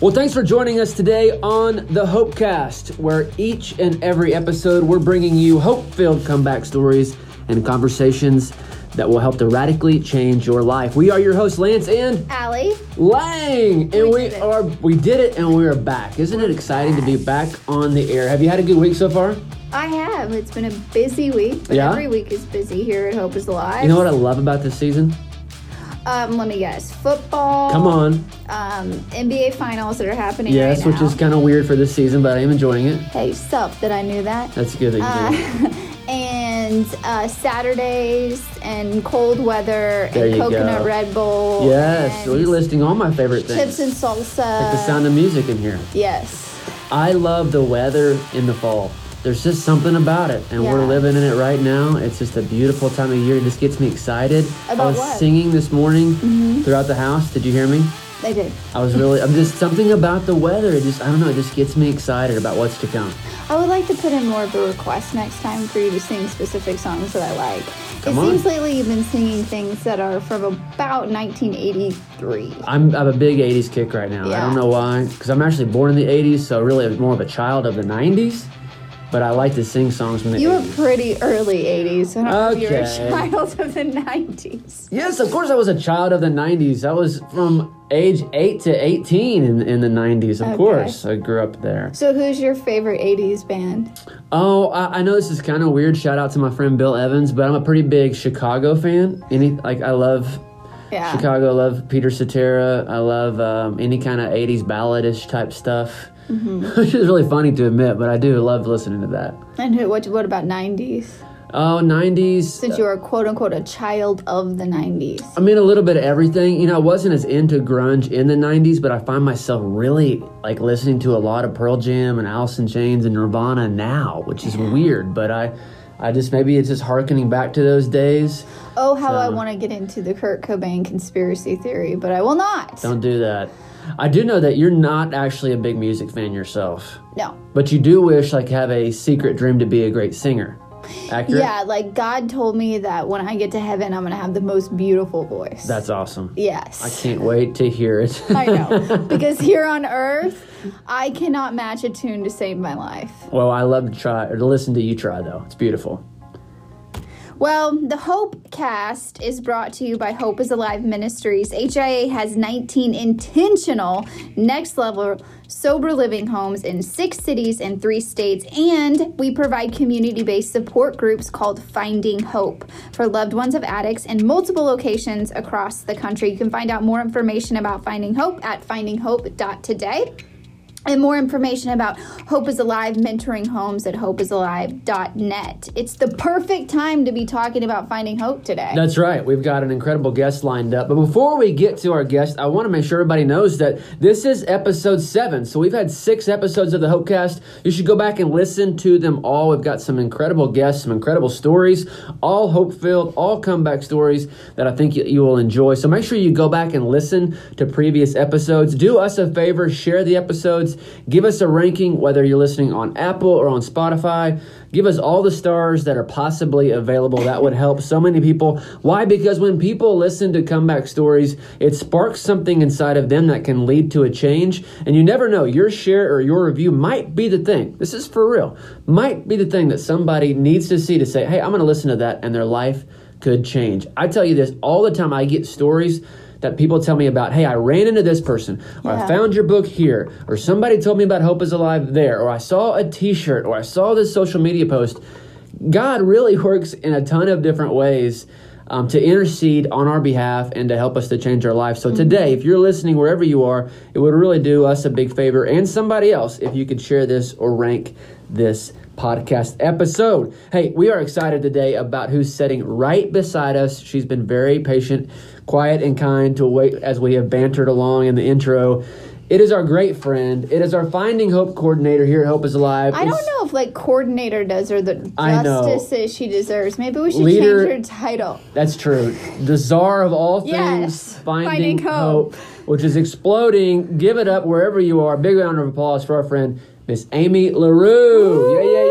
Well, thanks for joining us today on the Hopecast, where each and every episode we're bringing you hope filled comeback stories and conversations that will help to radically change your life. We are your hosts, Lance and Allie. Lang, and We we, are we did it, and we are back. Isn't it exciting to be back on the air? Have you had a good week so far? I have. It's been a busy week, but Yeah? every week is busy here at Hope is Alive. You know what I love about this season? Um, let me guess. Football. Come on, Um, NBA finals that are happening yes, right which now. is kind of weird for this season, but I am enjoying it. Hey, sup? That I knew that? That's good that you. Uh, and uh, Saturdays and cold weather There and coconut go. Red Bull. Yes, so you're listing all my favorite things. chips and salsa. Like the sound of music in here. yes. I love the weather in the fall. There's just something about it, and we're living in it right now. It's just a beautiful time of year. It just gets me excited. I About was what? Mm-hmm. singing this morning throughout the house. Did you hear me? I did. I was really. I'm just something about the weather. It just I don't know. It just gets me excited about what's to come. I would like to put in more of a request next time for you to sing specific songs that I like. Come it on. seems lately you've been singing things that are from about 1983. I'm, I'm a big 80s kick right now. Yeah. I don't know why, because I'm actually born in the 80s, so really I'm more of a child of the 90s. But I like to sing songs from the You were pretty early 80s. so I don't know if you were a child of the 90s. Yes, of course I was a child of the 90s. I was from age 8 to 18 in, in the 90s, of Okay. course. I grew up there. So who's your favorite 80s band? Oh, I, I know this is kind of weird. Shout out to my friend Bill Evans, but I'm a pretty big Chicago fan. Any like I love Yeah. Chicago. I love Peter Cetera. I love um, any kind of 80s balladish type stuff. Mm-hmm. Which is really funny to admit, but I do love listening to that. And who, what, what about 90s? Oh, 90s. Since you were quote unquote a child of the 90s. I mean, a little bit of everything. You know, I wasn't as into grunge in the 90s, but I find myself really like listening to a lot of Pearl Jam and Alice in Chains and Nirvana now, which is weird, but I. I just maybe it's just harkening back to those days. Oh, how I want to get into the Kurt Cobain conspiracy theory, but I will not. Don't do that. I do know that you're not actually a big music fan yourself, No. but you do wish like have a secret dream to be a great singer. Accurate? Yeah, like God told me that when I get to heaven, I'm gonna have the most beautiful voice. That's awesome. yes. I can't wait to hear it. I know because here on Earth, I cannot match a tune to save my life. well, I love to try or to listen to you try though. It's beautiful. Well, the Hope Cast is brought to you by Hope is Alive Ministries. HIA has 19 intentional next level sober living homes in six cities and three states, and we provide community based support groups called Finding Hope for loved ones of addicts in multiple locations across the country. You can find out more information about Finding Hope at findinghope.today. And more information about Hope is Alive mentoring homes at hopeisalive.net. It's the perfect time to be talking about finding hope today. That's right. We've got an incredible guest lined up. But before we get to our guest, I want to make sure everybody knows that this is episode seven. So we've had six episodes of the Hopecast. You should go back and listen to them all. We've got some incredible guests, some incredible stories, all hope filled, all comeback stories that I think you, you will enjoy. So make sure you go back and listen to previous episodes. Do us a favor, share the episodes, give us a ranking, whether you're listening on Apple or on Spotify. Give us all the stars that are possibly available. That would help so many people. Why? Because when people listen to comeback stories, it sparks something inside of them that can lead to a change. And you never know, your share or your review might be the thing. This is for real. Might be the thing that somebody needs to see to say, hey, I'm going to listen to that, and their life could change. I tell you this all the time. I get stories that people tell me about, hey, I ran into this person, or I found your book here, or somebody told me about Hope is Alive there, or I saw a t shirt, or I saw this social media post. God really works in a ton of different ways um, to intercede on our behalf and to help us to change our life. So today, if you're listening wherever you are, it would really do us a big favor and somebody else if you could share this or rank this podcast episode. Hey, we are excited today about who's sitting right beside us. She's been very patient, quiet, and kind to wait as we have bantered along in the intro. It is our great friend. It is our Finding Hope coordinator here at Hope is Alive. I don't It's- know if like coordinator does her the justice she deserves. Maybe we should Leader- change her title. That's true. The czar of all things, Yes, finding, Finding hope. Hope. which is exploding. Give it up wherever you are. Big round of applause for our friend Miss Amy LaRue. Yay, yay, yay!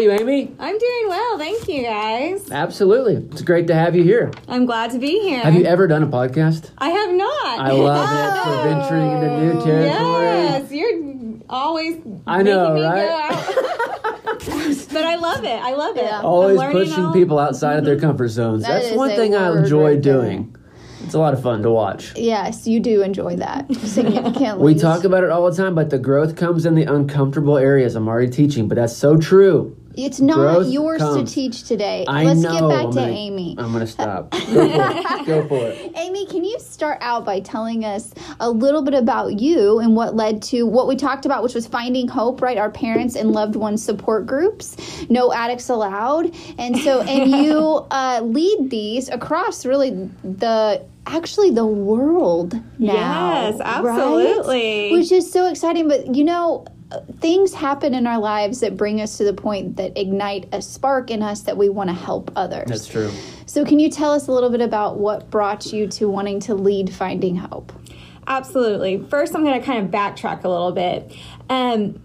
How are are you, Amy? I'm doing well, thank you guys. Absolutely. It's great to have you here. I'm glad to be here. Have you ever done a podcast? I have not. I love it for oh. venturing into new territory. Yes, you're always. I know, making me right? Go out. but I love it. I love it. Yeah. I'm Always pushing all- people outside of their mm-hmm. comfort zones. That That's one thing I enjoy right there. doing. It's a lot of fun to watch. Yes, you do enjoy that significantly. We talk about it all the time, but the growth comes in the uncomfortable areas. I'm already teaching, but that's so true. It's not growth yours comes. to teach today. I Let's know. get back I'm to gonna- Amy. I'm going to stop. Go for it. Go for it. Amy, can you start out by telling us a little bit about you and what led to what we talked about, which was finding hope, right? Our parents and loved ones support groups, no addicts allowed, and so and you uh, lead these across really the actually the world now. Yes, right? absolutely. Which is so exciting, but you know. Uh, Things happen in our lives that bring us to the point that ignite a spark in us that we want to help others. That's true. So, can you tell us a little bit about what brought you to wanting to lead Finding Hope? Absolutely. First, I'm going to kind of backtrack a little bit. Um,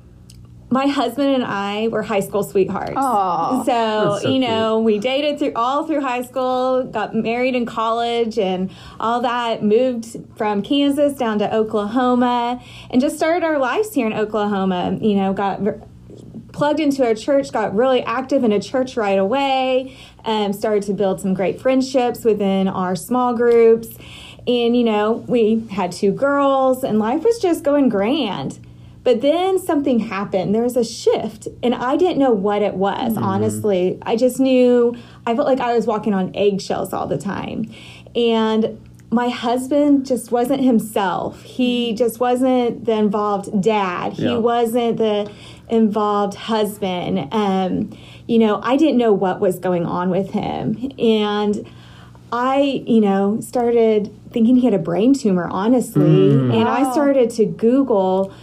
my husband and I were high school sweethearts. Aw. so, so you know, we dated through all through high school, got married in college, and all that. Moved from Kansas down to Oklahoma, and just started our lives here in Oklahoma. You know, got ver- plugged into a church, got really active in a church right away, um, started to build some great friendships within our small groups. And, you know, we had two girls, and life was just going grand. But then something happened. There was a shift, and I didn't know what it was, mm-hmm. honestly. I just knew, I felt like I was walking on eggshells all the time. And my husband just wasn't himself. He mm-hmm. just wasn't the involved dad. He Yeah. wasn't the involved husband. Um, you know, I didn't know what was going on with him. And I, you know, started thinking he had a brain tumor, honestly. Mm. And I started to Google,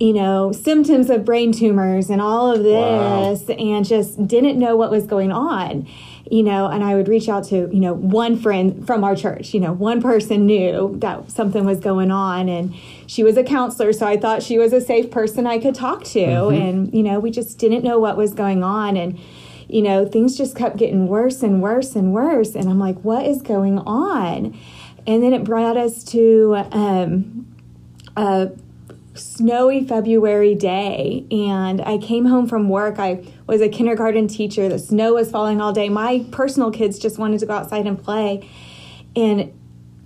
you know, symptoms of brain tumors and all of Wow. this and just didn't know what was going on. You know, and I would reach out to, you know, one friend from our church, you know, one person knew that something was going on and she was a counselor, so I thought she was a safe person I could talk to. And, you know, we just didn't know what was going on. And, you know, things just kept getting worse and worse and worse. And I'm like, what is going on? And then it brought us to um, a snowy February day. And I came home from work. I was a kindergarten teacher. The snow was falling all day. My personal kids just wanted to go outside and play. And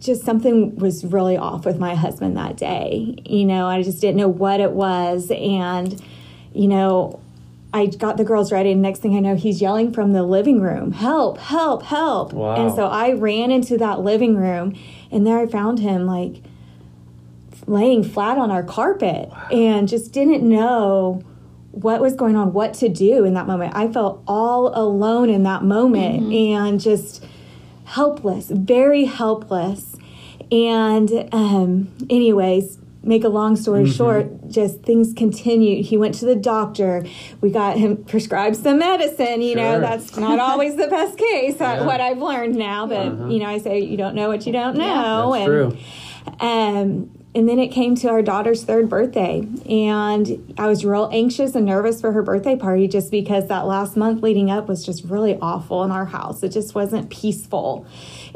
just something was really off with my husband that day. You know, I just didn't know what it was. And, you know, I got the girls ready, and next thing I know, he's yelling from the living room, Help, help, help. Wow. And so I ran into that living room, and there I found him like laying flat on our carpet and just didn't know what was going on, what to do in that moment. I felt all alone in that moment and just helpless, very helpless. And, um, anyways, make a long story short, just things continued. He went to the doctor. We got him prescribed some medicine. You know, that's not always the best case, uh, Yeah. what I've learned now. But, you know, I say you don't know what you don't know. That's and, true. um, and then it came to our daughter's third birthday, and I was real anxious and nervous for her birthday party just because that last month leading up was just really awful in our house. It just wasn't peaceful.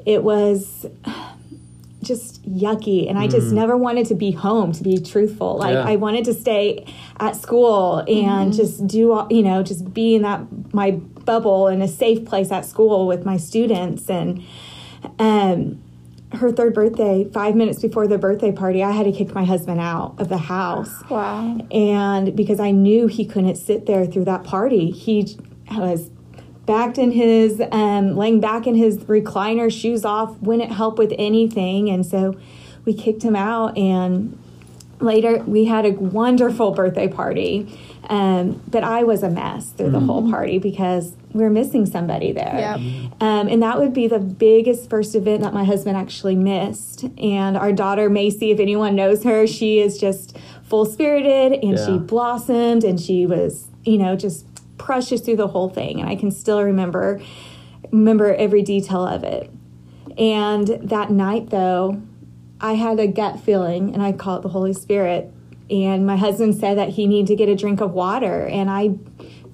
It was just yucky, and I just never wanted to be home. To be truthful, like Yeah. I wanted to stay at school and just do, all- you know, just be in that my bubble in a safe place at school with my students and. Um, her third birthday, five minutes before the birthday party, I had to kick my husband out of the house. Wow. And because I knew he couldn't sit there through that party, he was backed in his, um, laying back in his recliner, shoes off, wouldn't help with anything. And so we kicked him out. And later, we had a wonderful birthday party. Um, but I was a mess through the whole party because we were missing somebody there. Yep. Um, and that would be the biggest first event that my husband actually missed. And our daughter, Macy, if anyone knows her, she is just full spirited and Yeah. she blossomed and she was, you know, just precious through the whole thing. And I can still remember remember every detail of it. And that night though, I had a gut feeling and I call it the Holy Spirit. And my husband said that he needed to get a drink of water. And I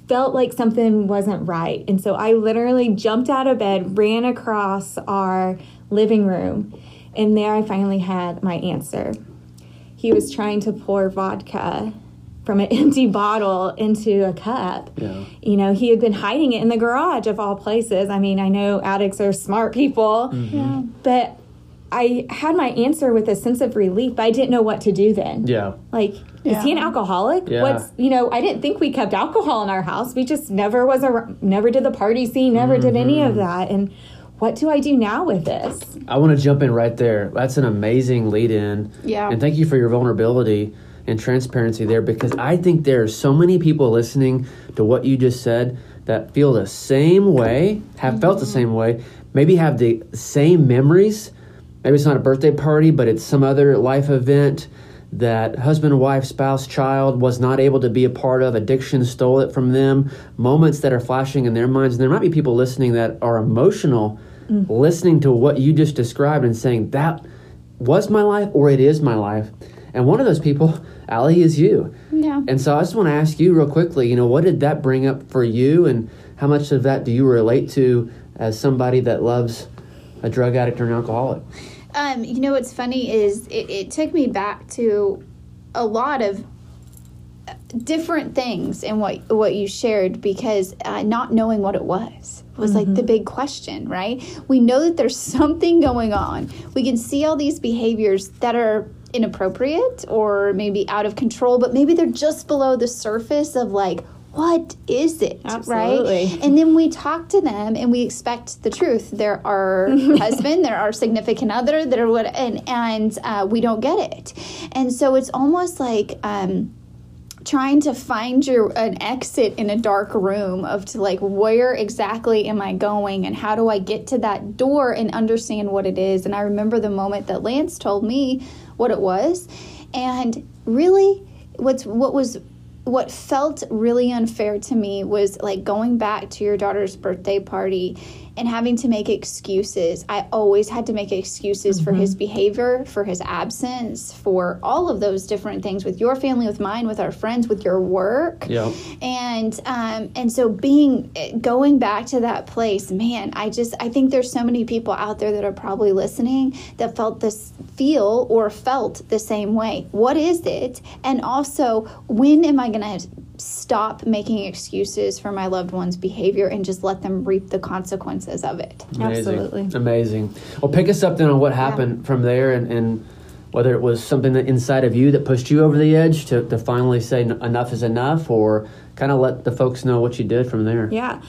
felt like something wasn't right. And so I literally jumped out of bed, ran across our living room, and there I finally had my answer. He was trying to pour vodka from an empty bottle into a cup. Yeah. You know, he had been hiding it in the garage of all places. I mean, I know addicts are smart people, mm-hmm. Yeah. but I had my answer with a sense of relief, but I didn't know what to do then. Yeah. Like, is he an alcoholic? Yeah. What's you know? I didn't think we kept alcohol in our house. We just never was a never did the party scene, never did any Mm-hmm. of that. And what do I do now with this? I want to jump in right there. That's an amazing lead in. Yeah. And thank you for your vulnerability and transparency there because I think there are so many people listening to what you just said that feel the same way, have felt the same way, maybe have the same memories. Maybe it's not a birthday party, but it's some other life event that husband, wife, spouse, child was not able to be a part of. Addiction stole it from them. Moments that are flashing in their minds. And there might be people listening that are emotional mm. listening to what you just described and saying, that was my life or it is my life. And one of those people, Allie, is you. Yeah. And so I just want to ask you real quickly, you know, what did that bring up for you and how much of that do you relate to as somebody that loves a drug addict or an alcoholic? Um, you know what's funny is it, it took me back to a lot of uh, different things in what what you shared because uh, not knowing what it was was like the big question, right? We know that there's something going on. We can see all these behaviors that are inappropriate or maybe out of control, but maybe they're just below the surface of like what is it, Absolutely. right? And then we talk to them and we expect the truth. There are husband, there are significant other, there what, and and uh, we don't get it. And so it's almost like. Um, trying to find your an exit in a dark room of to like where exactly am I going and how do I get to that door and understand what it is and I remember the moment that Lance told me what it was and really what's what was what felt really unfair to me was like going back to your daughter's birthday party and having to make excuses. I always had to make excuses for his behavior, for his absence, for all of those different things with your family, with mine, with our friends, with your work. Yeah. And um, and so being going back to that place, man, I just I think there's so many people out there that are probably listening that felt this feel or felt the same way. What is it? And also, when am I going to stop making excuses for my loved one's behavior and just let them reap the consequences of it? Amazing. Absolutely. Amazing. Well, pick us up then on what happened from there and, and whether it was something that inside of you that pushed you over the edge to, to finally say enough is enough or kind of let the folks know what you did from there. Yeah.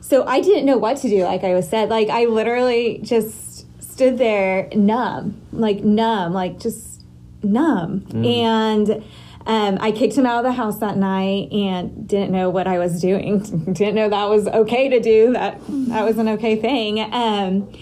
So I didn't know what to do, like I was said. Like I literally just stood there numb, like numb, like just numb. Mm. And um, I kicked him out of the house that night and didn't know what I was doing. didn't know that was okay to do. That that was an okay thing. Um,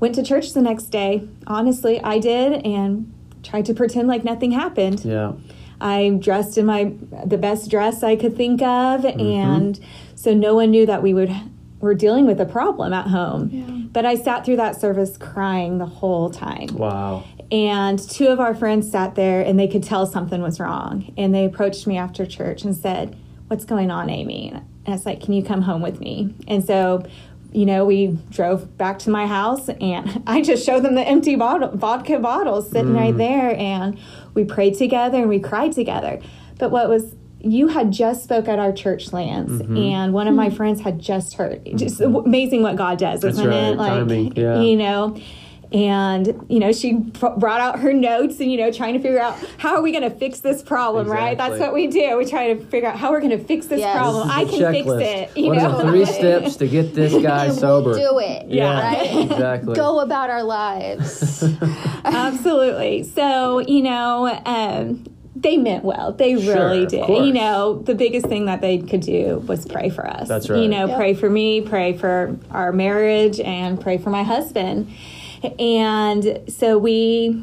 went to church the next day. Honestly, I did, and tried to pretend like nothing happened. Yeah. I dressed in my the best dress I could think of, and so no one knew that we would were dealing with a problem at home. But I sat through that service crying the whole time. Wow. And two of our friends sat there and they could tell something was wrong. And they approached me after church and said, What's going on, Amy? And it's like, Can you come home with me? And so, you know, we drove back to my house and I just showed them the empty bottle, vodka bottles sitting right mm. there. And we prayed together and we cried together. But what was you had just spoke at our church Lance mm-hmm. and one of my hmm. friends had just heard just mm-hmm. amazing what god does That's isn't right. it like Timing, yeah. you know and you know she br- brought out her notes and you know trying to figure out how are we going to fix this problem right that's what we do we try to figure out how we're going to fix this Yes. problem i This is can a fix it you what know are the three steps to get this guy And sober? We'll do it. Yeah, Right? exactly. Go about our lives. absolutely so you know um they meant well. They Sure, really did. You know, the biggest thing that they could do was pray for us. That's right. You know, Yep. pray for me, pray for our marriage, and pray for my husband. And so we,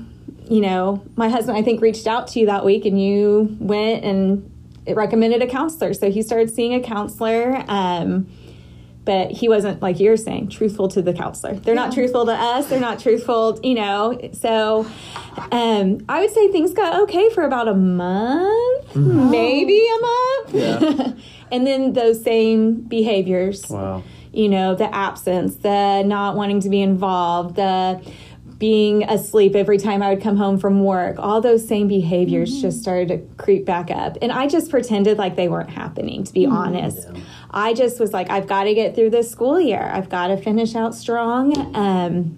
you know, my husband, I think, reached out to you that week, and you went and it recommended a counselor. So he started seeing a counselor. Um, but he wasn't like you're saying truthful to the counselor they're not truthful to us they're not truthful you know so um, i would say things got okay for about a month maybe a month Yeah. And then those same behaviors Wow. You know, the absence, the not wanting to be involved, the being asleep every time I would come home from work, all those same behaviors mm-hmm. just started to creep back up. And I just pretended like they weren't happening, to be mm-hmm. honest. I just was like, I've got to get through this school year, I've got to finish out strong. Um,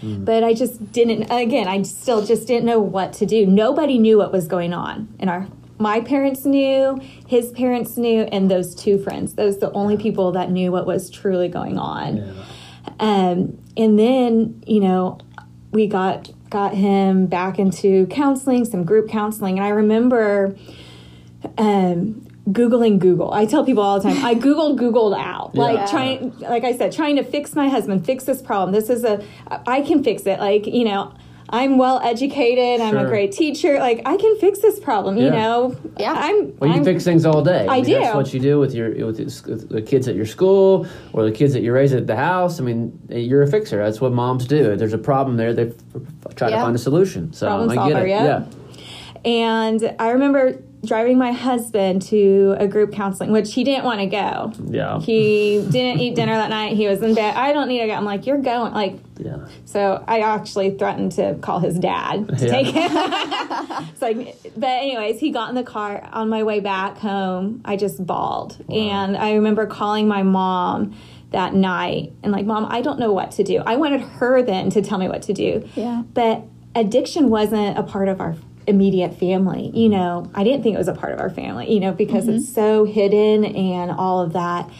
mm. But I just didn't. Again, I still just didn't know what to do. Nobody knew what was going on, in our my parents knew, his parents knew, and those two friends. Those the only people that knew what was truly going on. Um, and then you know, we got got him back into counseling, some group counseling, and I remember um, googling Google. I tell people all the time, I googled Googled out, like trying, like I said, trying to fix my husband, fix this problem. This is a, I can fix it. Like you know. I'm well educated. I'm a great teacher. Like I can fix this problem. You Yeah. know. Yeah. I'm. Well, you I'm, fix things all day. I mean, That's do. what you do with your with the- kids at your school or the kids that you raise at the house. I mean, eh, you're a fixer. That's what moms do. If there's a problem there, they f- try to find a solution. So Problem I get solver, it. yeah. And I remember driving my husband to a group counseling, which he didn't want to go. Yeah. He didn't eat dinner that night. He was in bed. I don't need to go. I'm like, you're going. Like, Yeah. so I actually threatened to call his dad to Yeah. take him. it's like, but anyways, he got in the car on my way back home. I just bawled, and I remember calling my mom that night and like, mom, I don't know what to do. I wanted her then to tell me what to do. Yeah. But addiction wasn't a part of our immediate family. You know, I didn't think it was a part of our family. You know, because it's so hidden and all of that.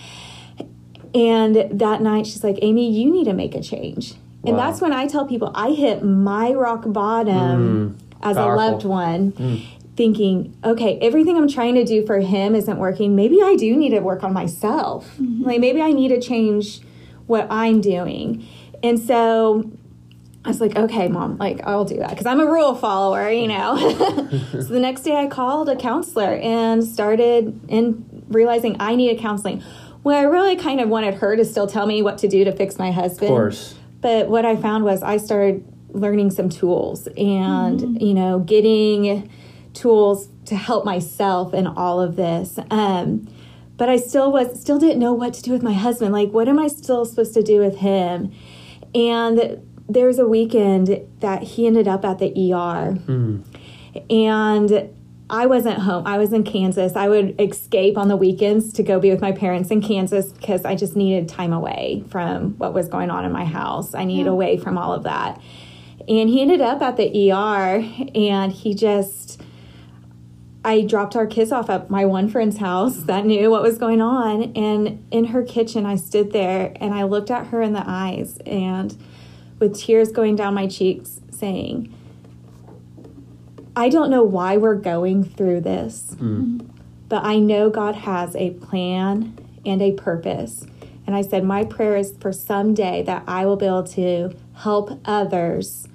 And that night, she's like, Amy, you need to make a change. And that's when I tell people I hit my rock bottom mm, as a loved one, mm. thinking, okay, everything I'm trying to do for him isn't working. Maybe I do need to work on myself. Mm-hmm. Like, maybe I need to change what I'm doing. And so I was like, okay, mom, like I'll do that because I'm a rule follower, you know. so the next day I called a counselor and started in realizing I needed counseling. Well, I really kind of wanted her to still tell me what to do to fix my husband. Of course. But what I found was I started learning some tools and, you know, getting tools to help myself in all of this. Um, but I still was still didn't know what to do with my husband. Like, what am I still supposed to do with him? And there was a weekend that he ended up at the ER, and I wasn't home. I was in Kansas. I would escape on the weekends to go be with my parents in Kansas because I just needed time away from what was going on in my house. I needed away from all of that. And he ended up at the ER, and he just. I dropped our kids off at my one friend's house that knew what was going on. And in her kitchen, I stood there and I looked at her in the eyes and with tears going down my cheeks, saying, I don't know why we're going through this, mm. but I know God has a plan and a purpose. And I said, My prayer is for someday that I will be able to help others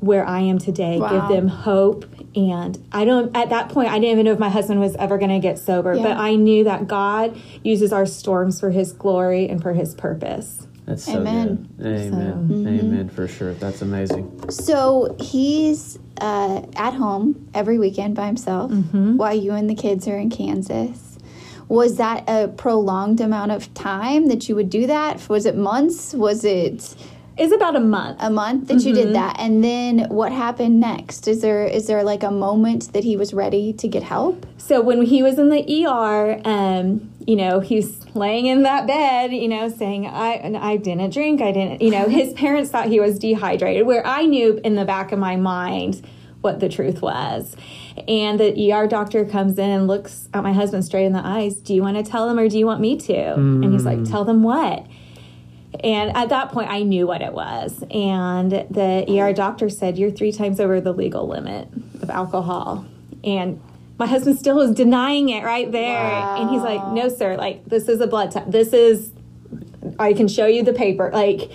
where I am today, Wow. give them hope. And I don't, at that point, I didn't even know if my husband was ever going to get sober, Yeah. but I knew that God uses our storms for his glory and for his purpose. That's so Amen. good. Amen. Amen for sure. That's amazing. So he's uh, at home every weekend by himself while you and the kids are in Kansas. Was that a prolonged amount of time that you would do that? Was it months? Was it It's about a month. a month that you did that? And then what happened next? Is there is there like a moment that he was ready to get help? So when he was in the ER, um, you know, he's laying in that bed, you know, saying, "I I didn't drink, I didn't." You know, his parents thought he was dehydrated, where I knew in the back of my mind what the truth was. And the ER doctor comes in and looks at my husband straight in the eyes. Do you want to tell them or do you want me to? And he's like, "Tell them what?" And at that point, I knew what it was. And the ER doctor said, You're three times over the legal limit of alcohol. And my husband still was denying it right there. And he's like, No, sir, like, this is a blood test. This is, I can show you the paper. Like,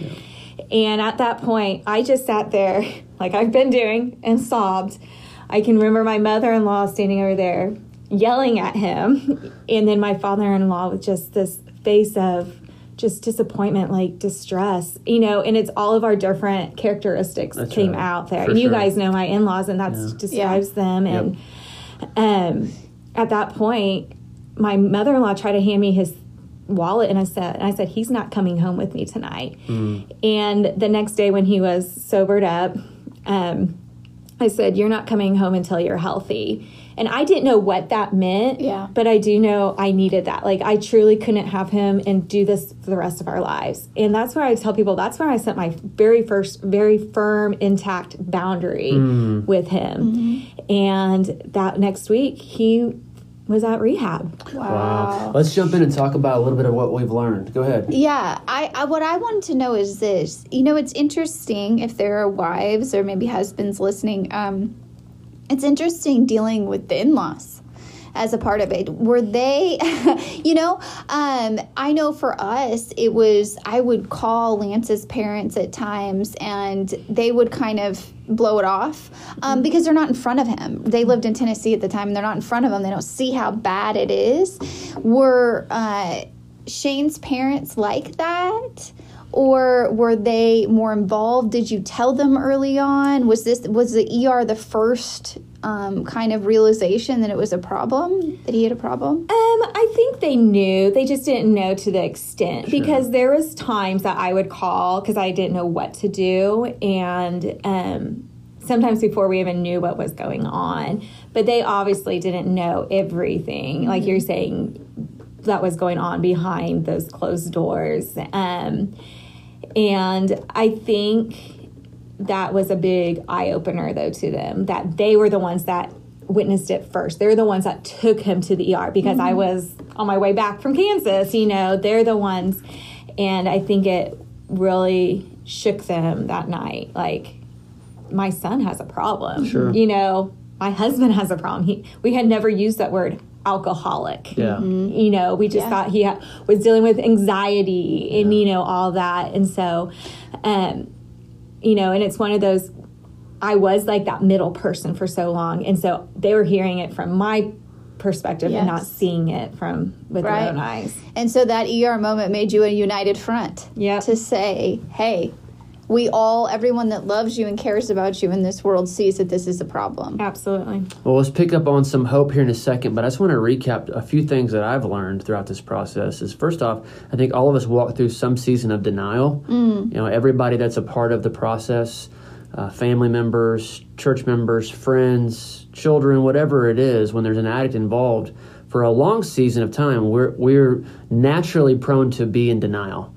and at that point, I just sat there, like I've been doing, and sobbed. I can remember my mother in law standing over there yelling at him. And then my father in law with just this face of just disappointment, like distress, you know, and it's all of our different characteristics That's came right. out there. For and you sure. guys know my in laws, and that Yeah. describes them. And um, at that point, my mother in law tried to hand me his wallet and I said and I said he's not coming home with me tonight. And the next day when he was sobered up, um, I said you're not coming home until you're healthy. And I didn't know what that meant. Yeah. But I do know I needed that. Like I truly couldn't have him and do this for the rest of our lives. And that's where I tell people that's where I set my very first very firm intact boundary with him. And that next week he was at rehab. Wow. Let's jump in and talk about a little bit of what we've learned. Go ahead. Yeah, I, I what I wanted to know is this. You know, it's interesting if there are wives or maybe husbands listening. Um, it's interesting dealing with the in-laws as a part of it. Were they, you know, um, I know for us, it was I would call Lance's parents at times, and they would kind of blow it off um, because they're not in front of him. They lived in Tennessee at the time, and they're not in front of him. They don't see how bad it is. Were uh, Shane's parents like that? Or were they more involved? Did you tell them early on? Was this was the ER the first um, kind of realization that it was a problem that he had a problem? Um, I think they knew. They just didn't know to the extent because there was times that I would call because I didn't know what to do, and um, sometimes before we even knew what was going on. But they obviously didn't know everything, like you're saying, that was going on behind those closed doors. Um, and I think that was a big eye opener, though, to them that they were the ones that witnessed it first. They're the ones that took him to the ER because I was on my way back from Kansas. You know, they're the ones. And I think it really shook them that night. Like, my son has a problem. Sure. You know, my husband has a problem. He, we had never used that word alcoholic. Yeah. You know, we just Yeah. thought he ha- was dealing with anxiety and, you know, all that. And so, um, you know, and it's one of those, I was like that middle person for so long. And so they were hearing it from my perspective and not seeing it from with Right. their own eyes. And so that ER moment made you a united front Yep. to say, hey, we all, everyone that loves you and cares about you in this world sees that this is a problem. Absolutely. Well, let's pick up on some hope here in a second, but I just want to recap a few things that I've learned throughout this process. Is first off, I think all of us walk through some season of denial. You know, everybody that's a part of the process, uh, family members, church members, friends, children, whatever it is, when there's an addict involved, for a long season of time, we're we're naturally prone to be in denial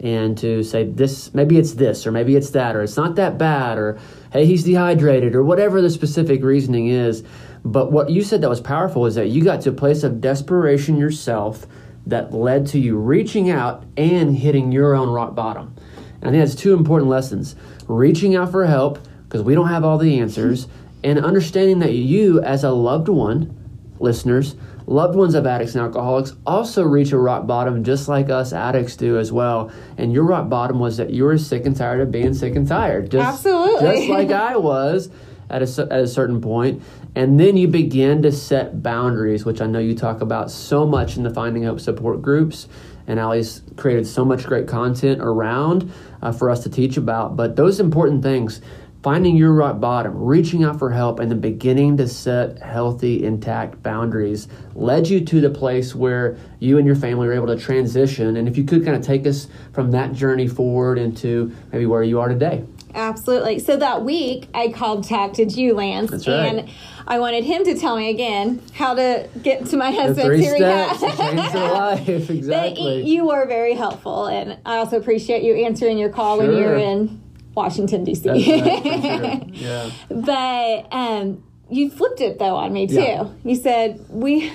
and to say this maybe it's this or maybe it's that or it's not that bad or hey he's dehydrated or whatever the specific reasoning is. But what you said that was powerful is that you got to a place of desperation yourself that led to you reaching out and hitting your own rock bottom. And i think that's two important lessons. Reaching out for help because we don't have all the answers and understanding that you as a loved one listeners, loved ones of addicts and alcoholics also reach a rock bottom just like us addicts do as well. And your rock bottom was that you were sick and tired of being sick and tired. Just, Absolutely. Just like I was at a, at a certain point. And then you begin to set boundaries, which I know you talk about so much in the Finding Hope support groups. And Allie's created so much great content around uh, for us to teach about. But those important things finding your rock bottom, reaching out for help, and then beginning to set healthy, intact boundaries led you to the place where you and your family were able to transition. And if you could kind of take us from that journey forward into maybe where you are today. Absolutely. So that week, I contacted you, Lance, right. and I wanted him to tell me again how to get to my The husband three to steps change their life. But Exactly. you were very helpful, and I also appreciate you answering your call when you're in Washington D.C. That's right, for sure. Yeah. but um, you flipped it though on me too. Yeah. You said we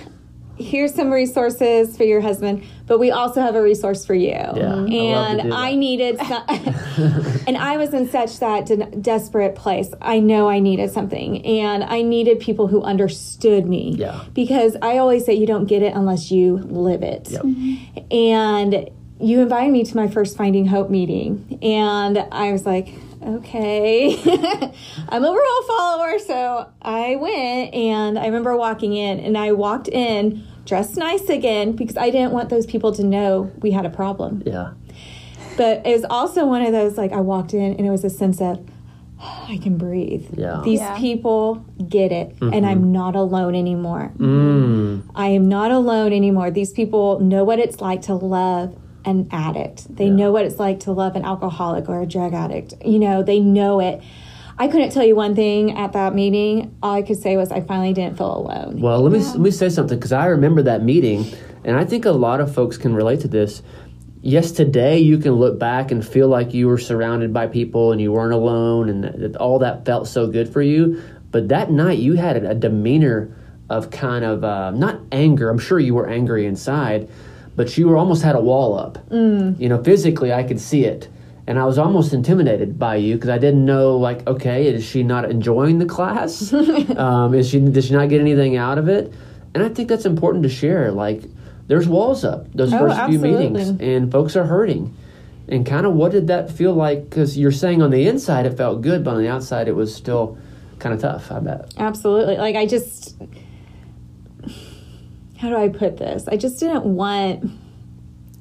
here's some resources for your husband, but we also have a resource for you. I love to do and that. I needed, some, and I was in such that de- desperate place. I know I needed something, and I needed people who understood me. Yeah. Because I always say you don't get it unless you live it. Yep. And you invited me to my first Finding Hope meeting. And I was like, okay. I'm a rule follower. So I went and I remember walking in and I walked in dressed nice again because I didn't want those people to know we had a problem. Yeah. But it was also one of those like I walked in and it was a sense of, I can breathe. Yeah. These Yeah. people get it, and I'm not alone anymore. Mm. I am not alone anymore. These people know what it's like to love an addict. They Yeah. know what it's like to love an alcoholic or a drug addict. You know, they know it. I couldn't tell you one thing at that meeting. All I could say was I finally didn't feel alone. Well, let me let me say something because I remember that meeting, and I think a lot of folks can relate to this. Yes, today you can look back and feel like you were surrounded by people and you weren't alone, and that, that all that felt so good for you. But that night, you had a, a demeanor of kind of uh, not anger. I'm sure you were angry inside, but you were almost had a wall up. Mm. You know, physically, I could see it. And I was almost intimidated by you because I didn't know, like, okay, is she not enjoying the class? um, is she did she not get anything out of it? And I think that's important to share. Like, there's walls up those Oh, first few meetings, and folks are hurting. And kind of what did that feel like? Because you're saying on the inside it felt good, but on the outside it was still kind of tough. I bet. Absolutely. Like I just how do I put this? I just didn't want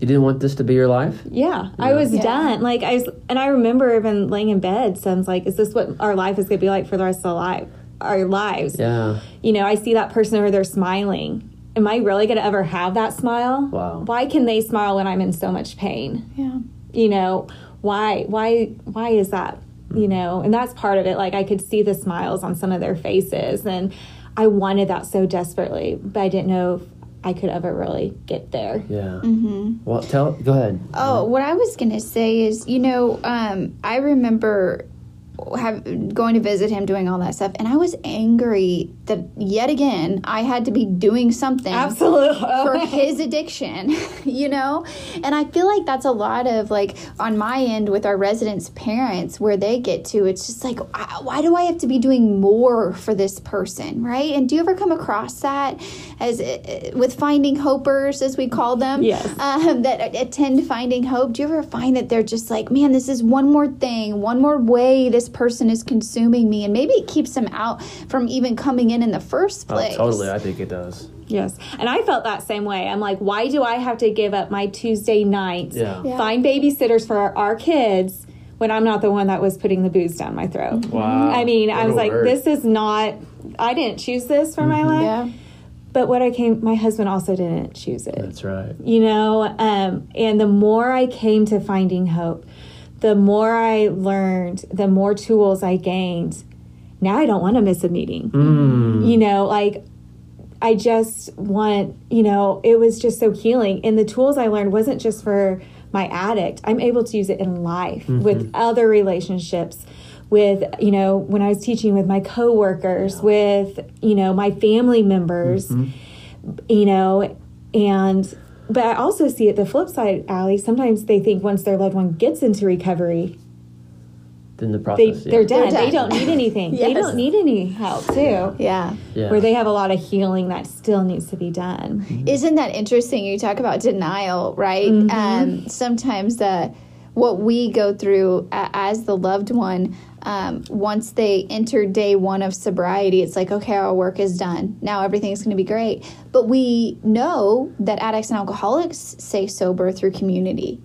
You didn't want this to be your life. Yeah, I was Yeah. done. Like I was, and I remember even laying in bed. Sounds like, is this what our life is going to be like for the rest of the life, our lives? Yeah. You know, I see that person over there smiling. Am I really going to ever have that smile? Wow. Why can they smile when I'm in so much pain? Yeah. You know, why? Why? Why is that? You mm. know, and that's part of it. Like I could see the smiles on some of their faces, and I wanted that so desperately, but I didn't know if I could ever really get there. Yeah. Mm-hmm. Well, tell. Go ahead. Oh, what I was gonna say is, you know, um, I remember have, going to visit him, doing all that stuff, and I was angry that yet again I had to be doing something Absolutely. for his addiction, you know? And I feel like that's a lot of like on my end with our residents' parents where they get to. It's just like, why do I have to be doing more for this person, right? And do you ever come across that as uh, with finding hopers, as we call them? Yes. Um, that attend finding hope. Do you ever find that they're just like, man, this is one more thing, one more way this person is consuming me, and maybe it keeps them out from even coming in in the first place. Oh, totally. I think it does. Yes. And I felt that same way. I'm like, why do I have to give up my Tuesday nights, Yeah. Yeah. find babysitters for our, our kids when I'm not the one that was putting the booze down my throat? Wow. I mean, I was like, word. this is not, I didn't choose this for my life. Yeah. But what I came, my husband also didn't choose it That's right. you know um, and the more i came to finding hope the more i learned the more tools i gained now i don't want to miss a meeting. Mm. you know like i just want you know it was just so healing. And the tools i learned wasn't just for my addict. I'm able to use it in life with other relationships with you know when i was teaching with my coworkers with you know my family members you know and but i also see it the flip side Allie. sometimes they think once their loved one gets into recovery Then the they, process. they're yeah. dead They're they don't need anything they don't need any help too Yeah. Yeah. where they have a lot of healing that still needs to be done Isn't that interesting? You talk about denial, right? Um, sometimes the what we go through a- as the loved one, um, once they enter day one of sobriety, it's like, okay, our work is done. Now everything's going to be great. But we know that addicts and alcoholics stay sober through community.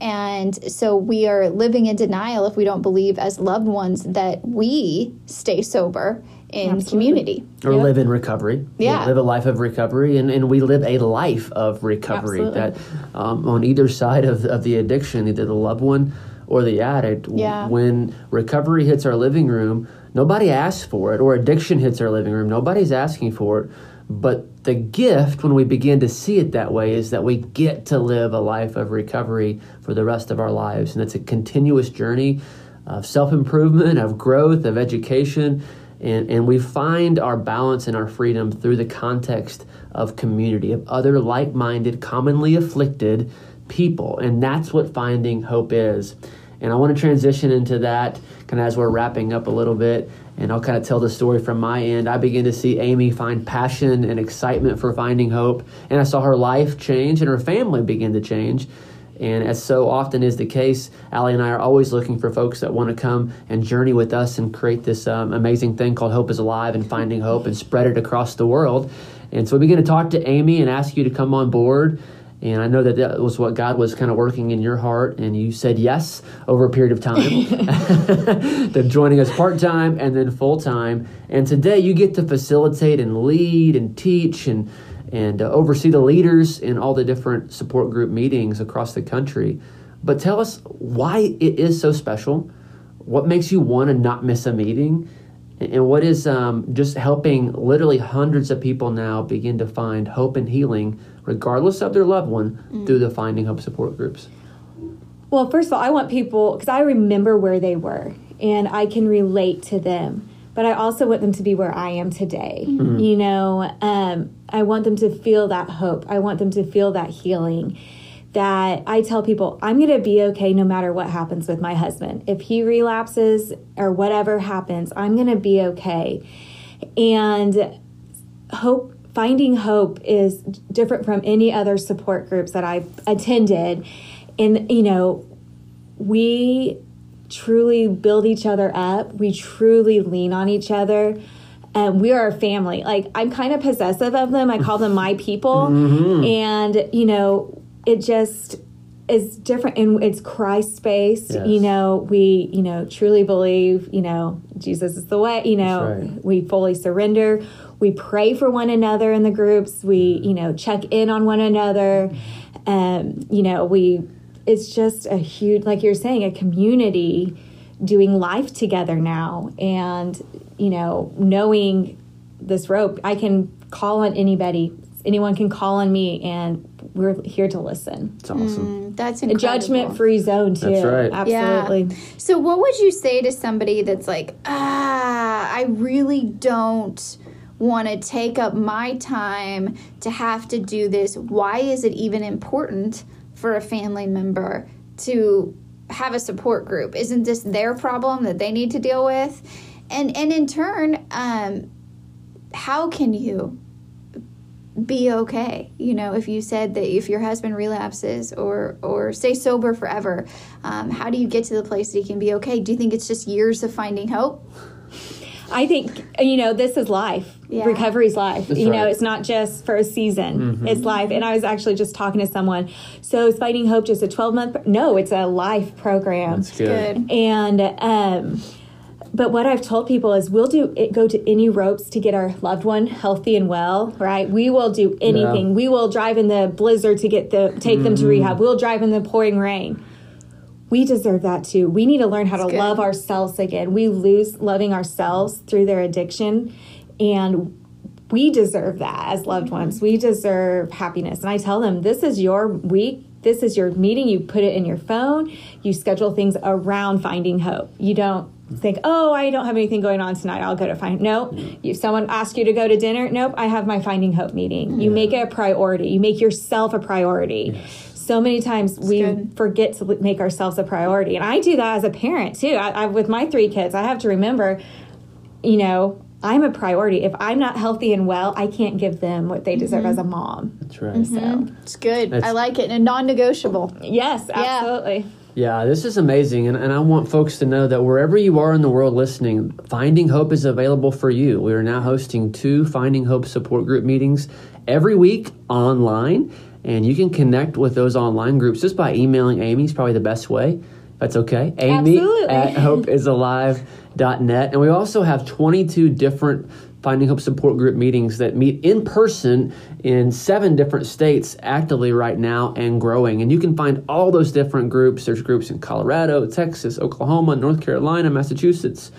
And so we are living in denial if we don't believe, as loved ones, that we stay sober in Absolutely. community. or Yep. live in recovery. Yeah. live a life of recovery, and, and we live a life of recovery. Absolutely. That um, on either side of, of the addiction, either the loved one or the addict, w- Yeah. when recovery hits our living room, nobody asks for it, or addiction hits our living room, nobody's asking for it. But the gift, when we begin to see it that way, is that we get to live a life of recovery for the rest of our lives. And it's a continuous journey of self improvement, of growth, of education. And, and we find our balance and our freedom through the context of community, of other like minded, commonly afflicted people. And that's what finding hope is. And I want to transition into that kind of as we're wrapping up a little bit. And I'll kind of tell the story from my end. I begin to see Amy find passion and excitement for finding hope. And I saw her life change and her family begin to change. And as so often is the case, Allie and I are always looking for folks that want to come and journey with us and create this um, amazing thing called Hope is Alive and Finding Hope and spread it across the world. And so we begin to talk to Amy and ask you to come on board. And I know that that was what God was kind of working in your heart, and you said yes over a period of time to joining us part time and then full time. And today you get to facilitate and lead and teach and and uh, oversee the leaders in all the different support group meetings across the country. But tell us why it is so special. What makes you want to not miss a meeting? And what is um, just helping literally hundreds of people now begin to find hope and healing, regardless of their loved one, mm. through the Finding Hope support groups? Well, first of all, I want people, because I remember where they were and I can relate to them. But I also want them to be where I am today. Mm-hmm. You know, um, I want them to feel that hope. I want them to feel that healing that I tell people I'm going to be okay no matter what happens with my husband. If he relapses or whatever happens, I'm going to be okay. And hope finding hope is different from any other support groups that I've attended. And you know, we truly build each other up. We truly lean on each other. And we are a family. Like I'm kind of possessive of them. I call them my people. Mm-hmm. And you know, it just is different and it's Christ based. Yes. You know, we, you know, truly believe, you know, Jesus is the way, you know, right. we fully surrender. We pray for one another in the groups. We, you know, check in on one another. Um, you know, we it's just a huge like you're saying, a community doing life together now and, you know, knowing this rope, I can call on anybody. Anyone can call on me and we're here to listen. It's awesome. Mm, that's incredible. A judgment free zone too. That's right. Absolutely. Yeah. So what would you say to somebody that's like, ah, I really don't want to take up my time to have to do this. Why is it even important for a family member to have a support group? Isn't this their problem that they need to deal with? And and in turn, um, how can you be okay you know if you said that if your husband relapses or or stay sober forever um, how do you get to the place that he can be okay do you think it's just years of finding hope I think you know this is life. Yeah. Recovery's life. That's you right. know, it's not just for a season. Mm-hmm. It's life. And I was actually just talking to someone. So is Finding Hope just a twelve month? No, it's a life program. That's good. good. And um, but what I've told people is we'll do it, go to any ropes to get our loved one healthy and well, right? We will do anything. Yeah. We will drive in the blizzard to get the take mm-hmm. them to mm-hmm. rehab. We'll drive in the pouring rain. We deserve that too. We need to learn how That's to good. love ourselves again. We lose loving ourselves through their addiction and we deserve that as loved mm-hmm. ones. We deserve happiness. And I tell them this is your week this is your meeting. You put it in your phone. You schedule things around finding hope. You don't think, oh, I don't have anything going on tonight. I'll go to find. No, if someone asks you to go to dinner, nope, I have my finding hope meeting. You make it a priority. You make yourself a priority. Yes. So many times That's we good. forget to make ourselves a priority, and I do that as a parent too. I, I, with my three kids, I have to remember, you know, I'm a priority. If I'm not healthy and well, I can't give them what they deserve mm-hmm. as a mom. That's right. Mm-hmm. So it's good. That's, I like it and non-negotiable. Yes, absolutely. Yeah. Yeah, this is amazing. And, and I want folks to know that wherever you are in the world listening, Finding Hope is available for you. We are now hosting two Finding Hope support group meetings every week online. And you can connect with those online groups just by emailing Amy, is probably the best way. That's okay. Amy Absolutely. at hopeisalive.net. And we also have 22 different Finding Hope support group meetings that meet in person in seven different states actively right now and growing. And you can find all those different groups. There's groups in Colorado, Texas, Oklahoma, North Carolina, Massachusetts,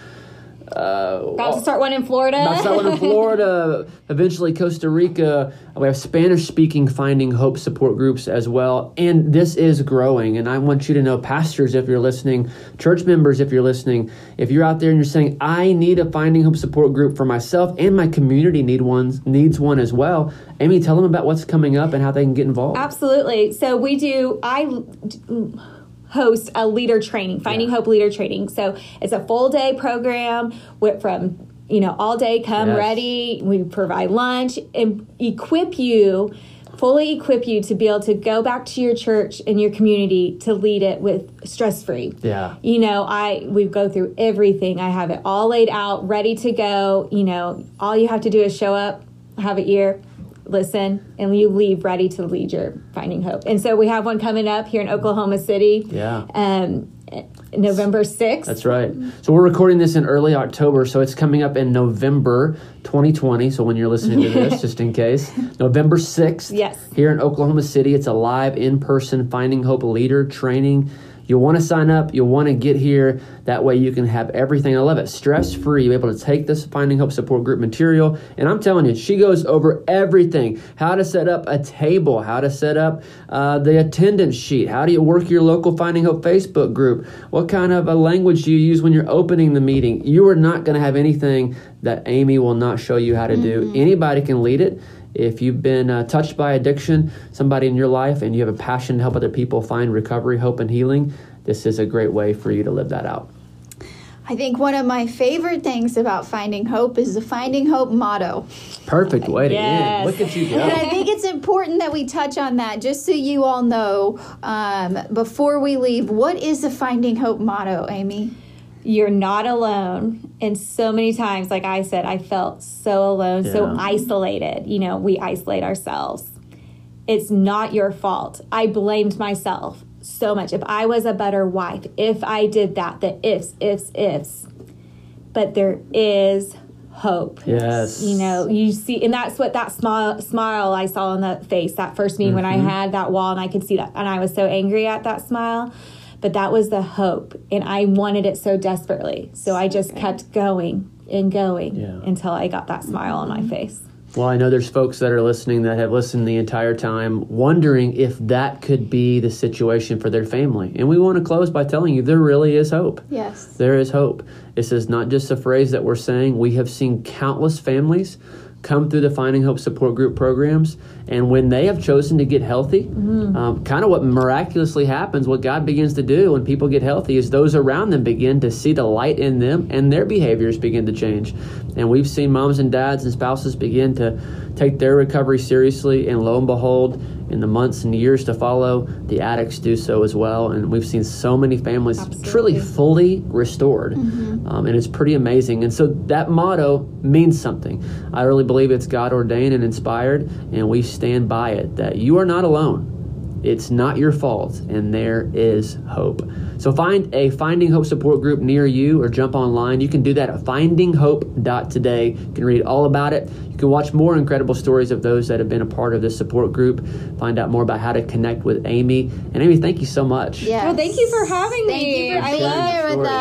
uh, about to start one in Florida. About to start one in Florida. eventually, Costa Rica. We have Spanish-speaking Finding Hope support groups as well, and this is growing. And I want you to know, pastors, if you're listening, church members, if you're listening, if you're out there and you're saying, "I need a Finding Hope support group for myself and my community need one needs one as well," Amy, tell them about what's coming up and how they can get involved. Absolutely. So we do. I host a leader training, Finding yeah. Hope leader training. So it's a full day program with, from you know all day come yes. ready. We provide lunch and equip you fully equip you to be able to go back to your church and your community to lead it with stress free. Yeah. You know, I we go through everything. I have it all laid out, ready to go. You know, all you have to do is show up, have an ear, listen and you leave ready to lead your finding hope. And so we have one coming up here in Oklahoma City. Yeah. Um, November 6th. That's right. So we're recording this in early October, so it's coming up in November 2020. So when you're listening to this, just in case, November 6th. Yes. Here in Oklahoma City, it's a live in-person Finding Hope leader training. You'll want to sign up. You'll want to get here. That way you can have everything. I love it. Stress free. You're able to take this Finding Hope support group material. And I'm telling you, she goes over everything how to set up a table, how to set up uh, the attendance sheet, how do you work your local Finding Hope Facebook group, what kind of a language do you use when you're opening the meeting. You are not going to have anything that Amy will not show you how to do. Anybody can lead it. If you've been uh, touched by addiction, somebody in your life, and you have a passion to help other people find recovery, hope, and healing, this is a great way for you to live that out. I think one of my favorite things about Finding Hope is the Finding Hope motto. Perfect way to Yes. end. Look at you And I think it's important that we touch on that just so you all know um, before we leave. What is the Finding Hope motto, Amy? You're not alone. And so many times, like I said, I felt so alone, so isolated. You know, we isolate ourselves. It's not your fault. I blamed myself so much. If I was a better wife, if I did that, the ifs, ifs, ifs. But there is hope. Yes. You know, you see, and that's what that smile, smile I saw on the face that first meeting when I Mm-hmm. had that wall and I could see that. And I was so angry at that smile. But that was the hope. And I wanted it so desperately. So I just kept going and going Yeah. until I got that smile on my face. Well, I know there's folks that are listening that have listened the entire time, wondering if that could be the situation for their family. And we want to close by telling you there really is hope. Yes. There is hope. This is not just a phrase that we're saying. We have seen countless families come through the Finding Hope support group programs, and when they have chosen to get healthy, um, kind of what miraculously happens, what God begins to do when people get healthy, is those around them begin to see the light in them, and their behaviors begin to change. And we've seen moms and dads and spouses begin to take their recovery seriously, and lo and behold, in the months and years to follow, the addicts do so as well. And we've seen so many families truly fully restored. Um, and it's pretty amazing. And so that motto means something. I really believe it's God ordained and inspired, and we stand by it that you are not alone. It's not your fault, and there is hope. So find a Finding Hope support group near you or jump online. You can do that at findinghope.today. You can read all about it. You can watch more incredible stories of those that have been a part of this support group. Find out more about how to connect with Amy. And Amy, thank you so much. Yes. Well, thank you for having Thank me. you for I being love here with us.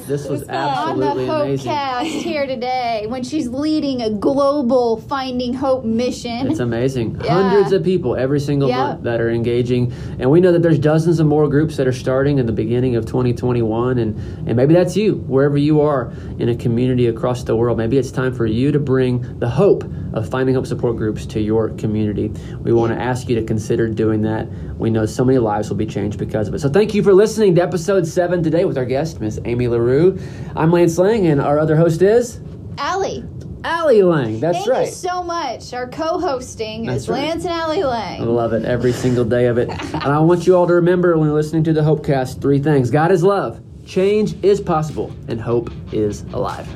Yes, This it was fun. absolutely- on the Hope amazing. Cast here today when she's leading a global Finding Hope mission. It's amazing. Yeah. Hundreds of people every single Yep. month that are engaging. And we know that there's dozens of more groups that are starting in the beginning of 2021. And, and maybe that's you, wherever you are in a community across the world. Maybe it's time for you to bring the hope of finding hope support groups to your community. We want to ask you to consider doing that. We know so many lives will be changed because of it. So thank you for listening to episode seven today with our guest, Miss Amy LaRue. I'm Lance Lang, and our other host is Allie, Allie Lang. That's thank right. Thank you so much. Our co-hosting That's is right. Lance and Allie Lang. I love it every single day of it. and I want you all to remember when you're listening to the Hopecast three things God is love, change is possible, and hope is alive.